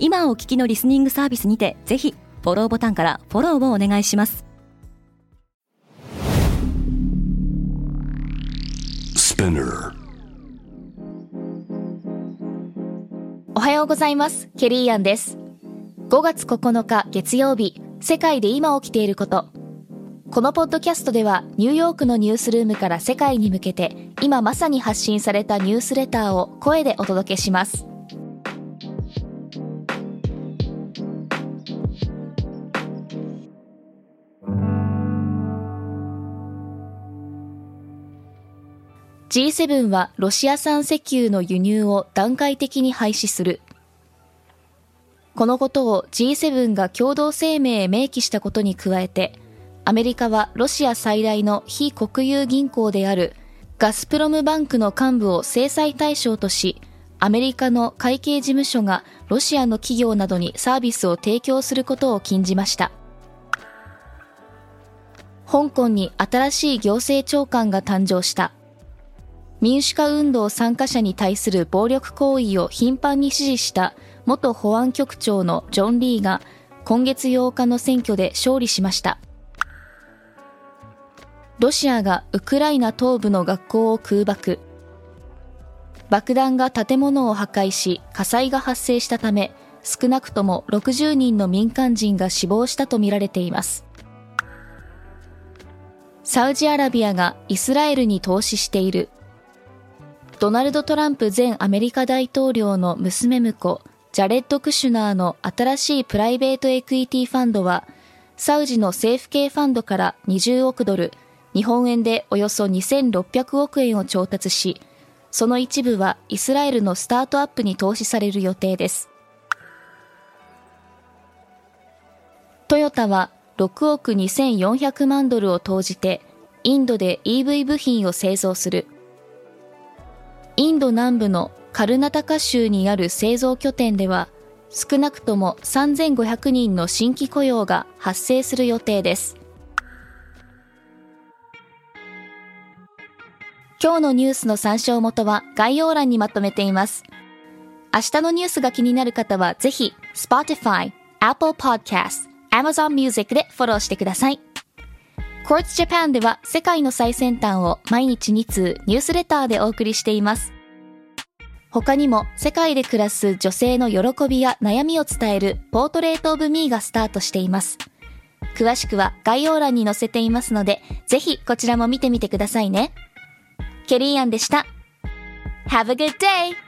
今お聞きのリスニングサービスにてぜひフォローボタンからフォローをお願いします。おはようございます。ケリーアンです。5月9日月曜日世界で今起きていること。このポッドキャストではニューヨークのニュースルームから世界に向けて今まさに発信されたニュースレターを声でお届けします G7 はロシア産石油の輸入を段階的に廃止する。このことを G7 が共同声明へ明記したことに加えて、アメリカはロシア最大の非国有銀行であるガスプロムバンクの幹部を制裁対象とし、アメリカの会計事務所がロシアの企業などにサービスを提供することを禁じました。香港に新しい行政長官が誕生した。民主化運動参加者に対する暴力行為を頻繁に支持した元保安局長のジョン・リーが今月8日の選挙で勝利しました。ロシアがウクライナ東部の学校を空爆。爆弾が建物を破壊し火災が発生したため少なくとも60人の民間人が死亡したとみられています。サウジアラビアがイスラエルに投資しているドナルド・トランプ前アメリカ大統領の娘婿、ジャレッド・クシュナーの新しいプライベートエクイティファンドは、サウジの政府系ファンドから20億ドル、日本円でおよそ2600億円を調達し、その一部はイスラエルのスタートアップに投資される予定です。トヨタは6億2400万ドルを投じて、インドで EV 部品を製造する。インド南部のカルナタカ州にある製造拠点では、少なくとも3500人の新規雇用が発生する予定です。今日のニュースの参照元は概要欄にまとめています。明日のニュースが気になる方はぜひ Spotify、Apple Podcast、Amazon Music でフォローしてください。Quartz Japan では世界の最先端を毎日2通ニュースレターでお送りしています。他にも世界で暮らす女性の喜びや悩みを伝えるポートレートオブミーがスタートしています。詳しくは概要欄に載せていますので、ぜひこちらも見てみてくださいね。ケリーアンでした。Have a good day!